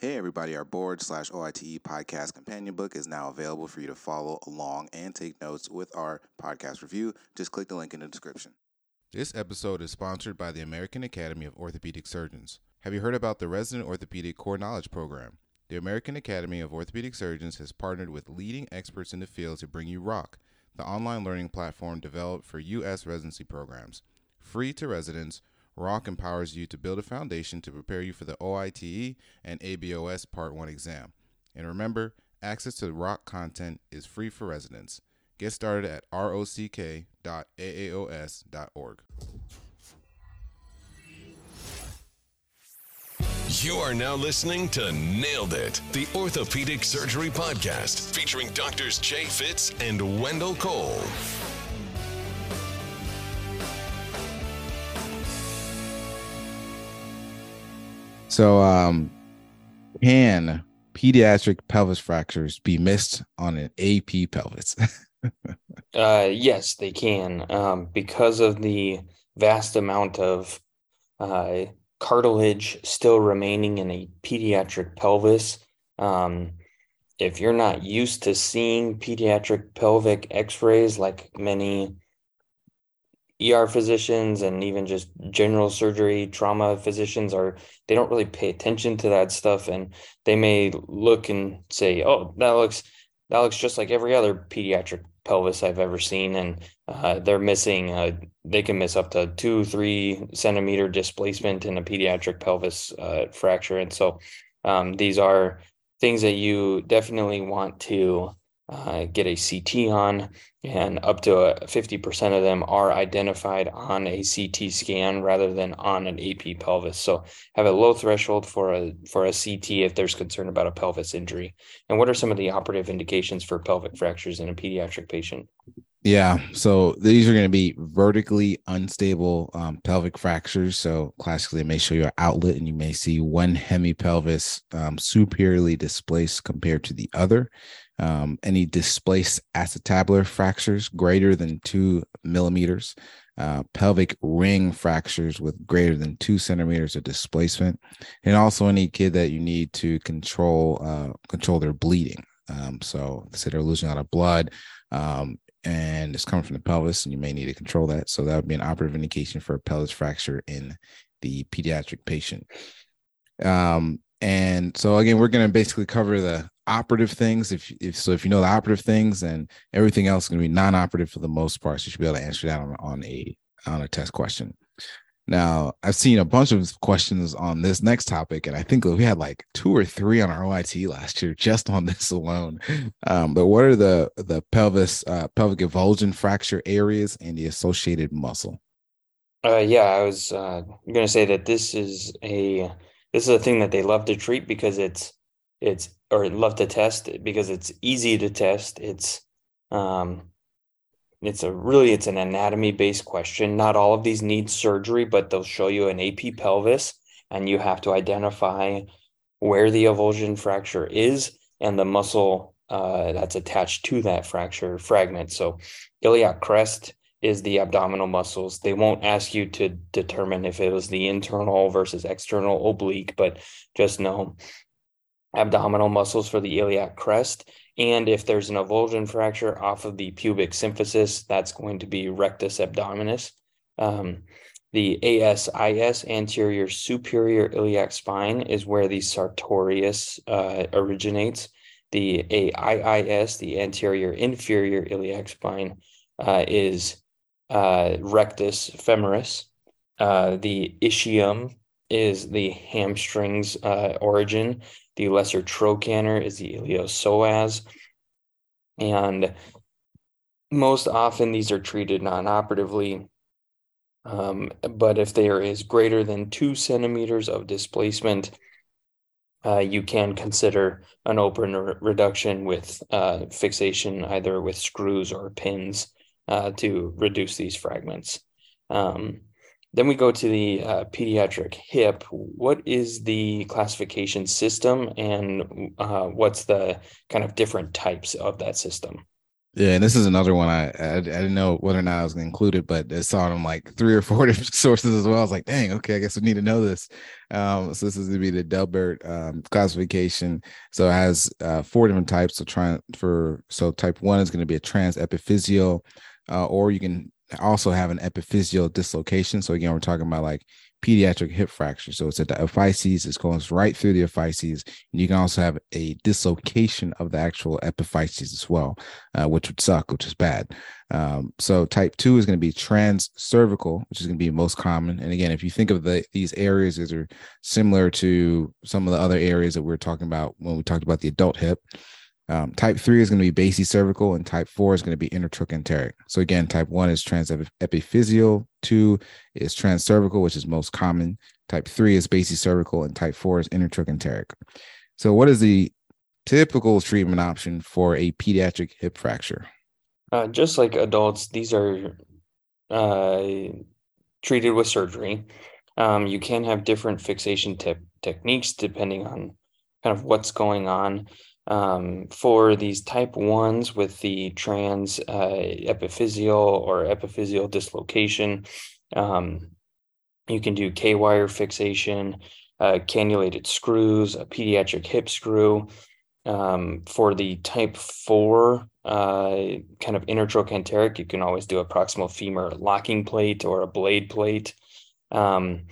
Hey everybody, our board slash OITE podcast companion book is now available for you to follow along and take notes with our podcast review. Just click the link in the description. This episode is sponsored by the American Academy of Orthopedic Surgeons. Have you heard about the Resident Orthopedic Core Knowledge Program? The American Academy of Orthopedic Surgeons has partnered with leading experts in the field to bring you ROCK, the online learning platform developed for U.S. residency programs. Free to residents, ROCK empowers you to build a foundation to prepare you for the OITE and ABOS Part 1 exam. And remember, access to the ROCK content is free for residents. Get started at rock.aaos.org. You are now listening to Nailed It, the Orthopedic Surgery Podcast, featuring doctors Jay Fitz and Wendell Cole. So, um, can pediatric pelvis fractures be missed on an AP pelvis? uh, yes, they can, um, because of the vast amount of uh, cartilage still remaining in a pediatric pelvis. Um, if you're not used to seeing pediatric pelvic x-rays like many ER physicians and even just general surgery trauma physicians are they don't really pay attention to that stuff and they may look and say oh that looks that looks just like every other pediatric pelvis I've ever seen and uh, they're missing uh, they can miss up to two three centimeter displacement in a pediatric pelvis uh, fracture and so um, these are things that you definitely want to uh, get a CT on, and up to 50% of them are identified on a CT scan rather than on an AP pelvis. So have a low threshold for a for a CT if there's concern about a pelvis injury. And what are some of the operative indications for pelvic fractures in a pediatric patient? Yeah, so these are going to be vertically unstable um, pelvic fractures. So classically, it may show your outlet, and you may see one hemipelvis um, superiorly displaced compared to the other um, any displaced acetabular fractures greater than two millimeters, uh, pelvic ring fractures with greater than two centimeters of displacement, and also any kid that you need to control uh, control their bleeding. Um, so, say they're losing a lot of blood, um, and it's coming from the pelvis, and you may need to control that. So that would be an operative indication for a pelvis fracture in the pediatric patient. Um, and so again, we're going to basically cover the operative things. If, if so, if you know the operative things, and everything else is going to be non-operative for the most part. So you should be able to answer that on, on a on a test question. Now, I've seen a bunch of questions on this next topic, and I think we had like two or three on our OIT last year just on this alone. Um, but what are the the pelvis uh, pelvic avulsion fracture areas and the associated muscle? Uh, yeah, I was uh, going to say that this is a this is a thing that they love to treat because it's it's or love to test because it's easy to test. It's um it's a really it's an anatomy based question. Not all of these need surgery, but they'll show you an AP pelvis and you have to identify where the avulsion fracture is and the muscle uh, that's attached to that fracture fragment. So iliac crest is the abdominal muscles. They won't ask you to determine if it was the internal versus external oblique, but just know abdominal muscles for the iliac crest. And if there's an avulsion fracture off of the pubic symphysis, that's going to be rectus abdominis. Um, the ASIS, anterior superior iliac spine, is where the sartorius uh, originates. The AIIS, the anterior inferior iliac spine, uh, is uh, rectus femoris. Uh, the ischium is the hamstrings uh, origin. The lesser trochanter is the iliopsoas. And most often these are treated non-operatively. Um, but if there is greater than two centimeters of displacement, uh, you can consider an open re- reduction with uh, fixation either with screws or pins uh, to reduce these fragments. Um, then we go to the uh, pediatric hip. What is the classification system and uh, what's the kind of different types of that system? Yeah, and this is another one I, I, I didn't know whether or not I was going to include it, but I saw it on like three or four different sources as well. I was like, dang, okay, I guess we need to know this. Um, so this is going to be the Delbet um, classification. So it has uh, four different types. So trying for so type one is going to be a trans epiphyseal, uh, or you can also have an epiphyseal dislocation. So again, we're talking about like pediatric hip fracture. So it's at the epiphyses, it goes right through the epiphyses. And you can also have a dislocation of the actual epiphyses as well, uh, which would suck, which is bad. Um, so type two is going to be trans cervical, which is going to be most common. And again, if you think of the these areas, these are similar to some of the other areas that we are talking about when we talked about the adult hip. Um, type three is going to be basicervical, and type four is going to be intertrochanteric. So again, type one is transepiphyseal, two is transcervical, which is most common. Type three is basicervical, and type four is intertrochanteric. So, what is the typical treatment option for a pediatric hip fracture? Uh, just like adults, these are uh, treated with surgery. Um, you can have different fixation te- techniques depending on kind of what's going on. Um, for these type ones with the trans uh, epiphyseal or epiphyseal dislocation, um, you can do K wire fixation, uh, cannulated screws, a pediatric hip screw. Um, for the type four uh, kind of intertrochanteric, you can always do a proximal femur locking plate or a blade plate. Um,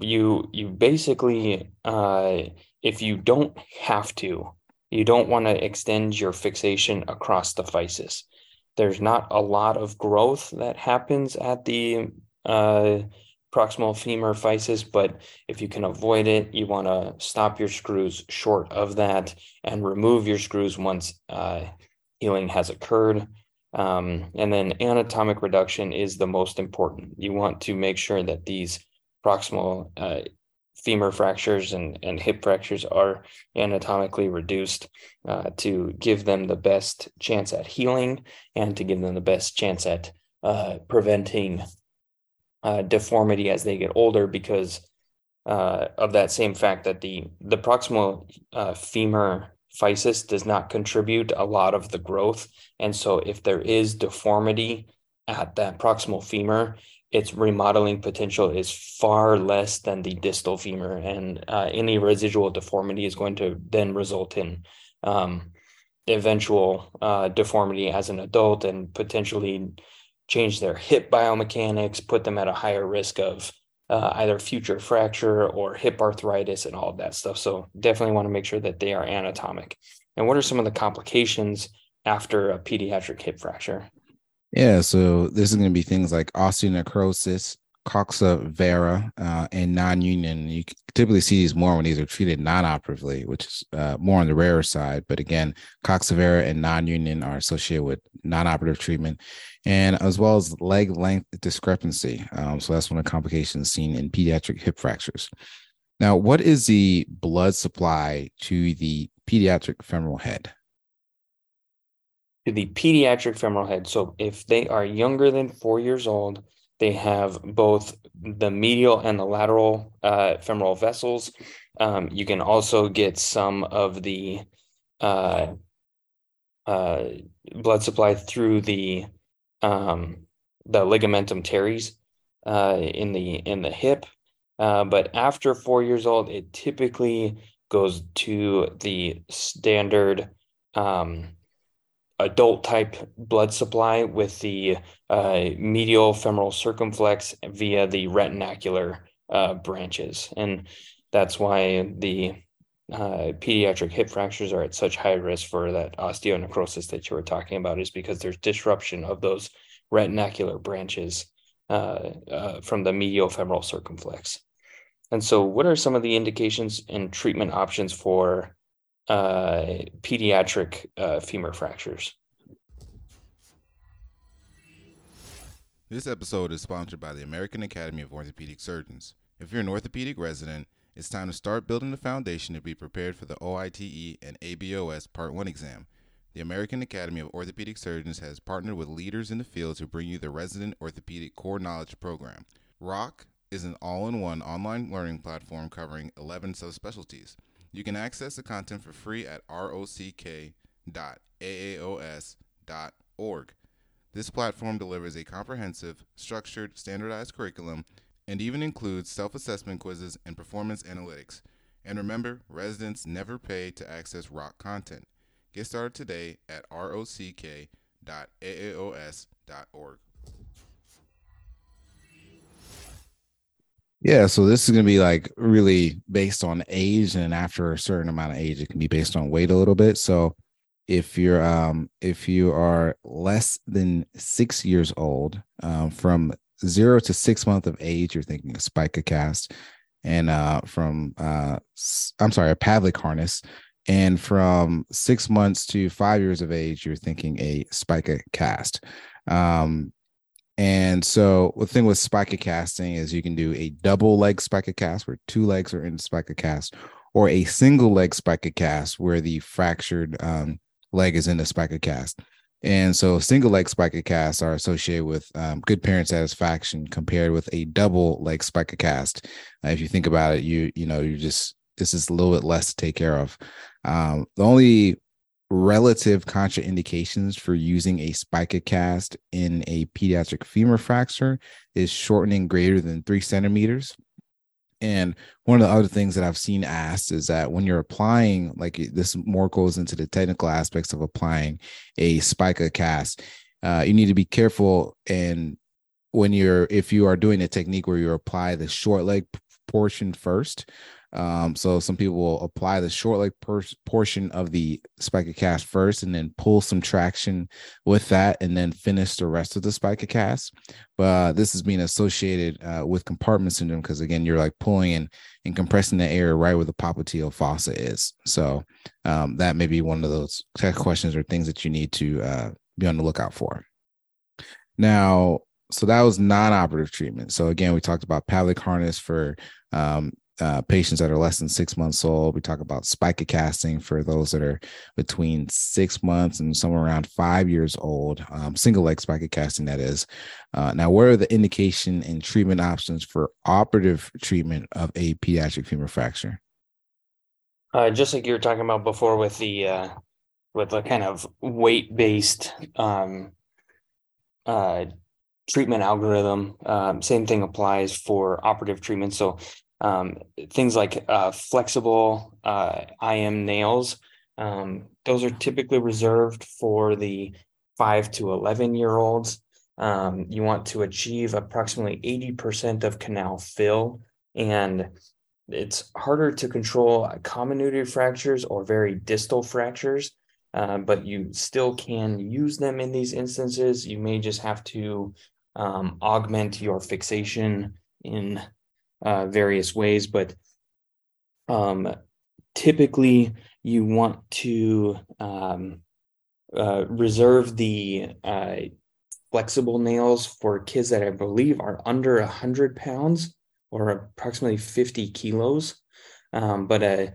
you you basically, uh, if you don't have to, you don't want to extend your fixation across the physis. There's not a lot of growth that happens at the uh, proximal femur physis, but if you can avoid it, you want to stop your screws short of that and remove your screws once uh, healing has occurred. Um, and then anatomic reduction is the most important. You want to make sure that these proximal uh, femur fractures and, and hip fractures are anatomically reduced uh, to give them the best chance at healing and to give them the best chance at uh, preventing uh, deformity as they get older because uh, of that same fact that the, the proximal uh, femur physis does not contribute a lot of the growth. And so if there is deformity at that proximal femur, its remodeling potential is far less than the distal femur, and uh, any residual deformity is going to then result in um, eventual uh, deformity as an adult and potentially change their hip biomechanics, put them at a higher risk of uh, either future fracture or hip arthritis and all of that stuff. So definitely want to make sure that they are anatomic. And what are some of the complications after a pediatric hip fracture? Yeah, so this is going to be things like osteonecrosis, coxa uh, and non-union. You typically see these more when these are treated non-operatively, which is uh, more on the rarer side. But again, coxa and non-union are associated with non-operative treatment, and as well as leg length discrepancy. Um, so that's one of the complications seen in pediatric hip fractures. Now, what is the blood supply to the pediatric femoral head? To the pediatric femoral head. So if they are younger than four years old, they have both the medial and the lateral uh, femoral vessels. Um, you can also get some of the uh, uh, blood supply through the um, the ligamentum teres uh, in the in the hip. Uh, but after four years old, it typically goes to the standard um, adult type blood supply with the uh, medial femoral circumflex via the retinacular uh, branches. And that's why the uh, pediatric hip fractures are at such high risk for that osteonecrosis that you were talking about, is because there's disruption of those retinacular branches uh, uh, from the medial femoral circumflex. And so, what are some of the indications and treatment options for uh, pediatric uh, femur fractures. This episode is sponsored by the American Academy of Orthopedic Surgeons. If you're an orthopedic resident, it's time to start building the foundation to be prepared for the OITE and ABOS Part 1 exam. The American Academy of Orthopedic Surgeons has partnered with leaders in the field to bring you the Resident Orthopedic Core Knowledge Program. ROCK is an all in one online learning platform covering 11 subspecialties. You can access the content for free at rock.aaos.com org. This platform delivers a comprehensive, structured, standardized curriculum and even includes self assessment quizzes and performance analytics. And remember, residents never pay to access rock content. Get started today at rock.aaos.org. Yeah, so this is going to be like really based on age, and after a certain amount of age, it can be based on weight a little bit. So if you're um if you are less than six years old um, from zero to six months of age you're thinking a spica cast and uh from uh i'm sorry a pavlik harness and from six months to five years of age you're thinking a spica cast um and so the thing with spica casting is you can do a double leg spica cast where two legs are in the spica cast or a single leg spica cast where the fractured um, leg is in the spica cast. And so single leg spica casts are associated with um, good parent satisfaction compared with a double leg spica cast. Uh, if you think about it, you you know you just this is a little bit less to take care of. Um, the only relative contraindications for using a spica cast in a pediatric femur fracture is shortening greater than three centimeters and one of the other things that I've seen asked is that when you're applying, like this more goes into the technical aspects of applying a spica cast, uh, you need to be careful. And when you're, if you are doing a technique where you apply the short leg portion first, um, so some people will apply the short leg per- portion of the spica cast first and then pull some traction with that and then finish the rest of the spica cast. But uh, this is being associated uh, with compartment syndrome because again, you're like pulling and, and compressing the air right where the popliteal fossa is. So um, that may be one of those tech questions or things that you need to uh, be on the lookout for. Now, so that was non-operative treatment. So again, we talked about Pavlik harness for um, uh, patients that are less than six months old. We talk about spica casting for those that are between six months and somewhere around five years old, um, single leg spica casting, that is. Uh, now, what are the indication and treatment options for operative treatment of a pediatric femur fracture? Uh, just like you were talking about before with the uh, with the kind of weight based um, uh, treatment algorithm, um, same thing applies for operative treatment. So um, things like uh, flexible uh, IM nails. Um, those are typically reserved for the five to 11 year olds. Um, you want to achieve approximately 80% of canal fill, and it's harder to control comminuted fractures or very distal fractures, uh, but you still can use them in these instances. You may just have to um, augment your fixation in uh, various ways, but um, typically you want to um, uh, reserve the uh, flexible nails for kids that I believe are under 100 pounds or approximately 50 kilos. Um, but uh,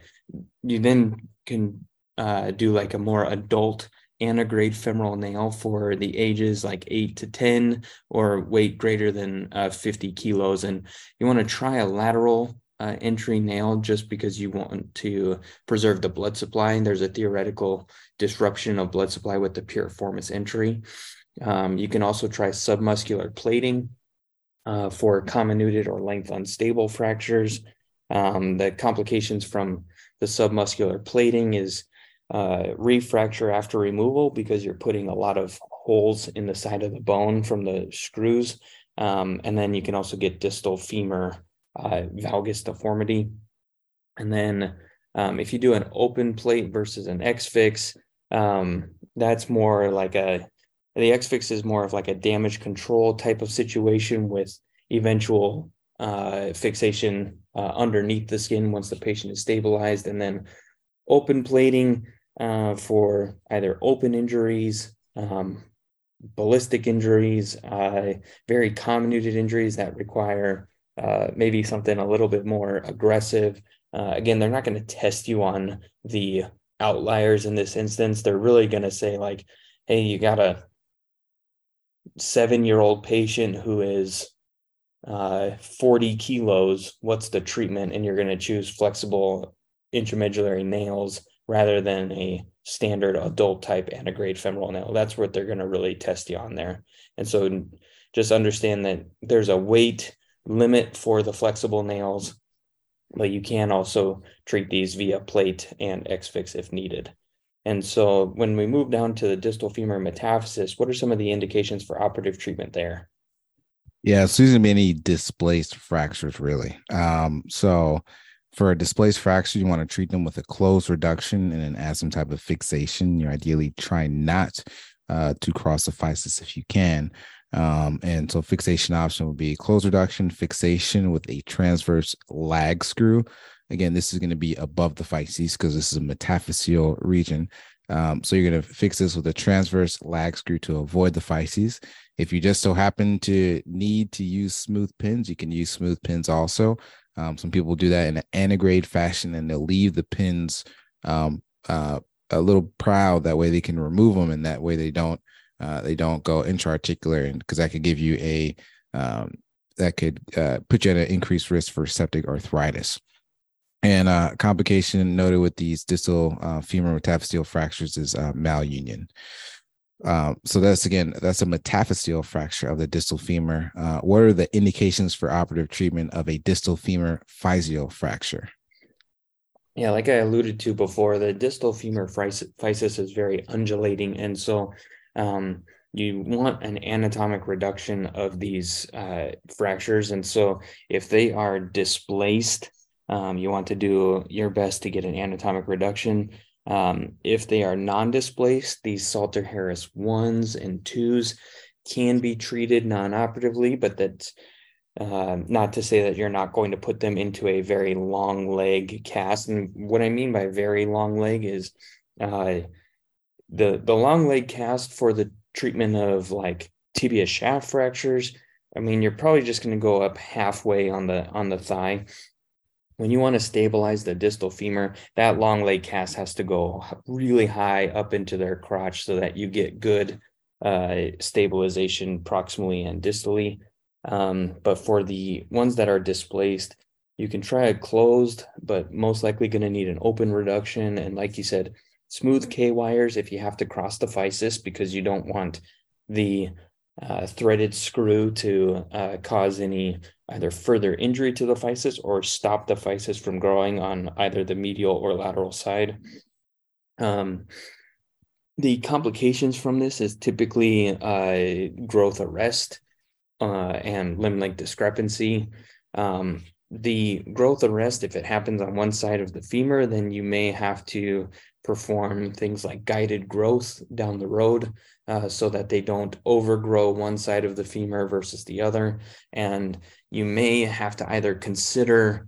you then can uh, do like a more adult antegrade femoral nail for the ages like 8 to 10 or weight greater than uh, 50 kilos. And you want to try a lateral uh, entry nail just because you want to preserve the blood supply. And there's a theoretical disruption of blood supply with the piriformis entry. Um, you can also try submuscular plating uh, for comminuted or length unstable fractures. Um, the complications from the submuscular plating is uh, refracture after removal because you're putting a lot of holes in the side of the bone from the screws. Um, and then you can also get distal femur uh, valgus deformity. And then um, if you do an open plate versus an X fix, um, that's more like a the X fix is more of like a damage control type of situation with eventual uh, fixation uh, underneath the skin once the patient is stabilized, and then open plating uh, for either open injuries, um, ballistic injuries, uh, very comminuted injuries that require uh, maybe something a little bit more aggressive. Uh, again, they're not going to test you on the outliers in this instance. They're really going to say, like, hey, you got a seven year old patient who is uh, 40 kilos. What's the treatment? And you're going to choose flexible intramedullary nails rather than a standard adult type and a antegrade femoral nail. That's what they're going to really test you on there. And so just understand that there's a weight limit for the flexible nails, but you can also treat these via plate and X-Fix if needed. And so when we move down to the distal femur metaphysis, what are some of the indications for operative treatment there? Yeah, there's gonna displaced fractures really. Um, so for a displaced fracture, you want to treat them with a closed reduction and then add some type of fixation. You're ideally trying not uh, to cross the physis if you can. Um, and so fixation option would be closed reduction, fixation with a transverse lag screw. Again, this is going to be above the physis because this is a metaphyseal region. Um, so you're going to fix this with a transverse lag screw to avoid the physis. If you just so happen to need to use smooth pins, you can use smooth pins also. Um, some people do that in an antegrade fashion and they'll leave the pins um, uh, a little proud. That way they can remove them and that way they don't uh, they don't go intra-articular and because that could give you a um, that could uh, put you at an increased risk for septic arthritis. And uh, complication noted with these distal uh, femur metaphyseal fractures is uh, malunion. Uh, so that's again, that's a metaphyseal fracture of the distal femur. Uh, what are the indications for operative treatment of a distal femur physeal fracture? Yeah, like I alluded to before, the distal femur physis is very undulating, and so um, you want an anatomic reduction of these uh, fractures. And so, if they are displaced, um, you want to do your best to get an anatomic reduction. Um, if they are non-displaced, these Salter Harris ones and twos can be treated non-operatively, but that's uh, not to say that you're not going to put them into a very long leg cast. And what I mean by very long leg is uh, the the long leg cast for the treatment of like tibia shaft fractures. I mean, you're probably just going to go up halfway on the on the thigh when you want to stabilize the distal femur, that long leg cast has to go really high up into their crotch so that you get good uh, stabilization proximally and distally. Um, but for the ones that are displaced, you can try a closed, but most likely going to need an open reduction. And like you said, smooth K wires if you have to cross the physis because you don't want the uh, threaded screw to uh, cause any either further injury to the physis or stop the physis from growing on either the medial or lateral side. Um, the complications from this is typically uh, growth arrest uh, and limb length discrepancy. Um, the growth arrest, if it happens on one side of the femur, then you may have to perform things like guided growth down the road uh, so that they don't overgrow one side of the femur versus the other. And you may have to either consider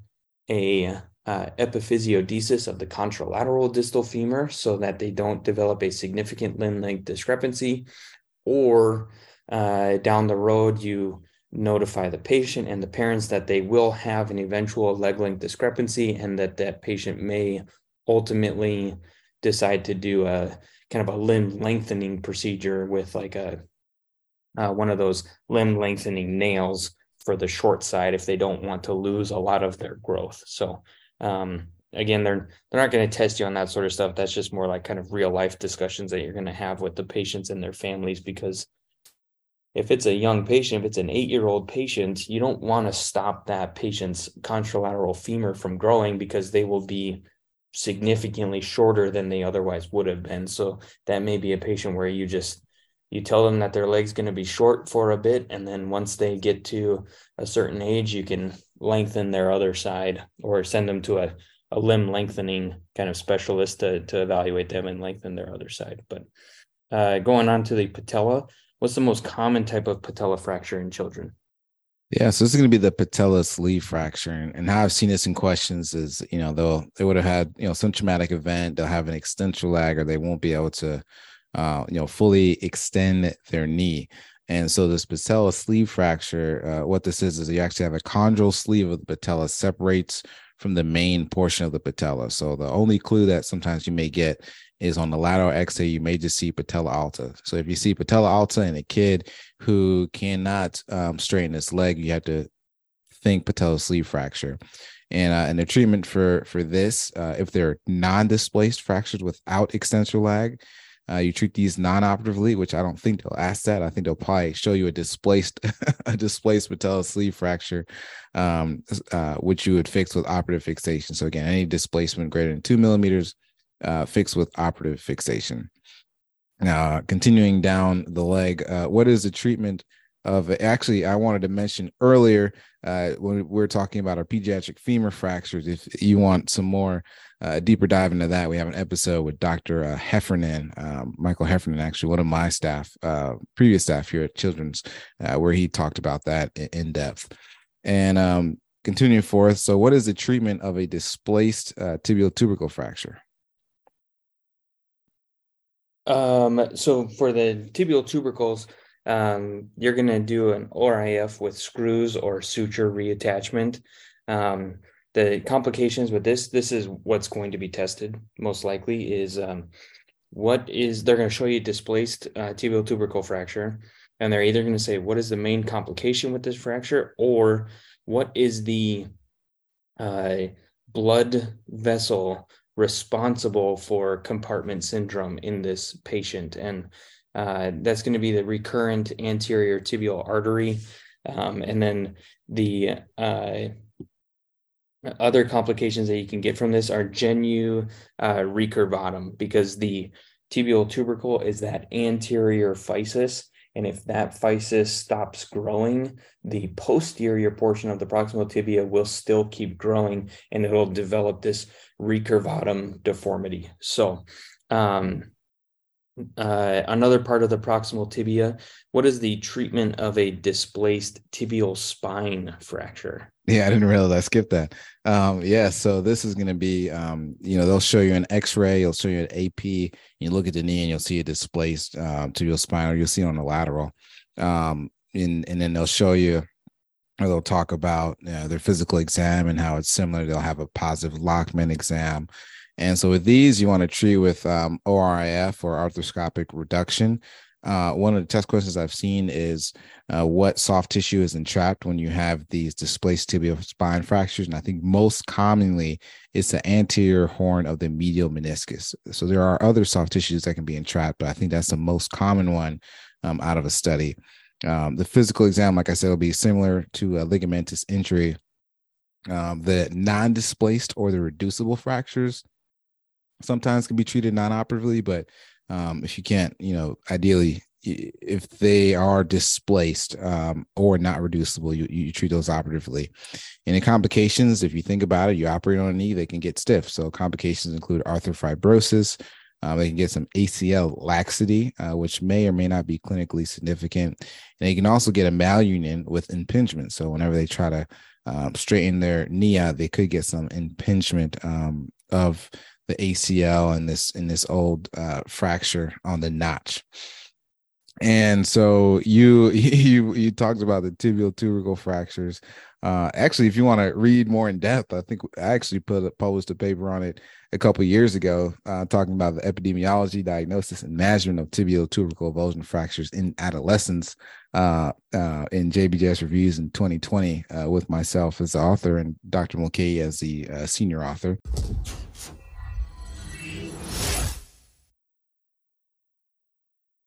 a uh, epiphysiodesis of the contralateral distal femur so that they don't develop a significant limb length discrepancy, or uh, down the road, you notify the patient and the parents that they will have an eventual leg length discrepancy and that that patient may ultimately decide to do a kind of a limb lengthening procedure with like a uh, one of those limb lengthening nails for the short side if they don't want to lose a lot of their growth. So um, again, they're they're not going to test you on that sort of stuff. That's just more like kind of real life discussions that you're going to have with the patients and their families because if it's a young patient, if it's an eight year old patient, you don't want to stop that patient's contralateral femur from growing because they will be significantly shorter than they otherwise would have been. So that may be a patient where you just you tell them that their leg's going to be short for a bit and then once they get to a certain age you can lengthen their other side or send them to a, a limb lengthening kind of specialist to, to evaluate them and lengthen their other side but uh, going on to the patella what's the most common type of patella fracture in children yeah, so this is going to be the patella sleeve fracture, and how I've seen this in questions is, you know, they'll they would have had, you know, some traumatic event, they'll have an extensor lag, or they won't be able to uh, you know, fully extend their knee. And so this patella sleeve fracture, uh, what this is, is you actually have a chondral sleeve of the patella separates from the main portion of the patella. So the only clue that sometimes you may get is on the lateral X-ray, you may just see patella alta. So if you see patella alta in a kid who cannot um, straighten his leg, you have to think patella sleeve fracture. And uh, and the treatment for for this, uh, if they're non-displaced fractures without extensor lag, uh, you treat these non-operatively, which I don't think they'll ask that. I think they'll probably show you a displaced a displaced patella sleeve fracture, um, uh, which you would fix with operative fixation. So again, any displacement greater than two millimeters, uh, fixed with operative fixation. Now, continuing down the leg, uh, what is the treatment of? Actually, I wanted to mention earlier uh, when we're talking about our pediatric femur fractures. If you want some more uh, deeper dive into that, we have an episode with Dr. Uh, Heffernan, um, Michael Heffernan, actually one of my staff, uh, previous staff here at Children's, uh, where he talked about that in depth. And um, continuing forth, so what is the treatment of a displaced tibial tubercle fracture? Um, so for the tibial tubercles, um, you're going to do an ORIF with screws or suture reattachment. Um, the complications with this, this is what's going to be tested most likely is um, what is they're going to show you displaced uh, tibial tubercle fracture, and they're either going to say what is the main complication with this fracture or what is the uh, blood vessel responsible for compartment syndrome in this patient. And uh, that's going to be the recurrent anterior tibial artery. Um, and then the uh, other complications that you can get from this are genu uh, recurvatum because the tibial tubercle is that anterior physis and if that physis stops growing, the posterior portion of the proximal tibia will still keep growing and it'll develop this recurvatum deformity. So, um, uh, another part of the proximal tibia, what is the treatment of a displaced tibial spine fracture? Yeah, I didn't realize I skipped that. Um, yeah, so this is going to be, um, you know, they'll show you an X-ray, you'll show you an AP, you look at the knee and you'll see it displaced um, your spine, or you'll see it on the lateral, um, and and then they'll show you, or they'll talk about you know, their physical exam and how it's similar. They'll have a positive Lachman exam, and so with these, you want to treat with um, ORIF or arthroscopic reduction. Uh, one of the test questions I've seen is uh, what soft tissue is entrapped when you have these displaced tibial spine fractures. And I think most commonly it's the anterior horn of the medial meniscus. So there are other soft tissues that can be entrapped, but I think that's the most common one um, out of a study. Um, the physical exam, like I said, will be similar to a ligamentous injury. Um, the non displaced or the reducible fractures sometimes can be treated non operatively, but um, if you can't, you know, ideally, if they are displaced um, or not reducible, you, you treat those operatively. In complications, if you think about it, you operate on a knee, they can get stiff. So complications include arthrofibrosis. Um, they can get some ACL laxity, uh, which may or may not be clinically significant. And they can also get a malunion with impingement. So whenever they try to um, straighten their knee out, they could get some impingement um, of the ACL and this in this old uh, fracture on the notch. And so you you you talked about the tibial tubercle fractures. Uh, actually, if you want to read more in depth, I think I actually put a, published a paper on it a couple years ago, uh, talking about the epidemiology, diagnosis, and management of tibial tubercle avulsion fractures in adolescents uh, uh, in JBJS reviews in 2020 uh, with myself as the author and Dr. Mulcahy as the uh, senior author.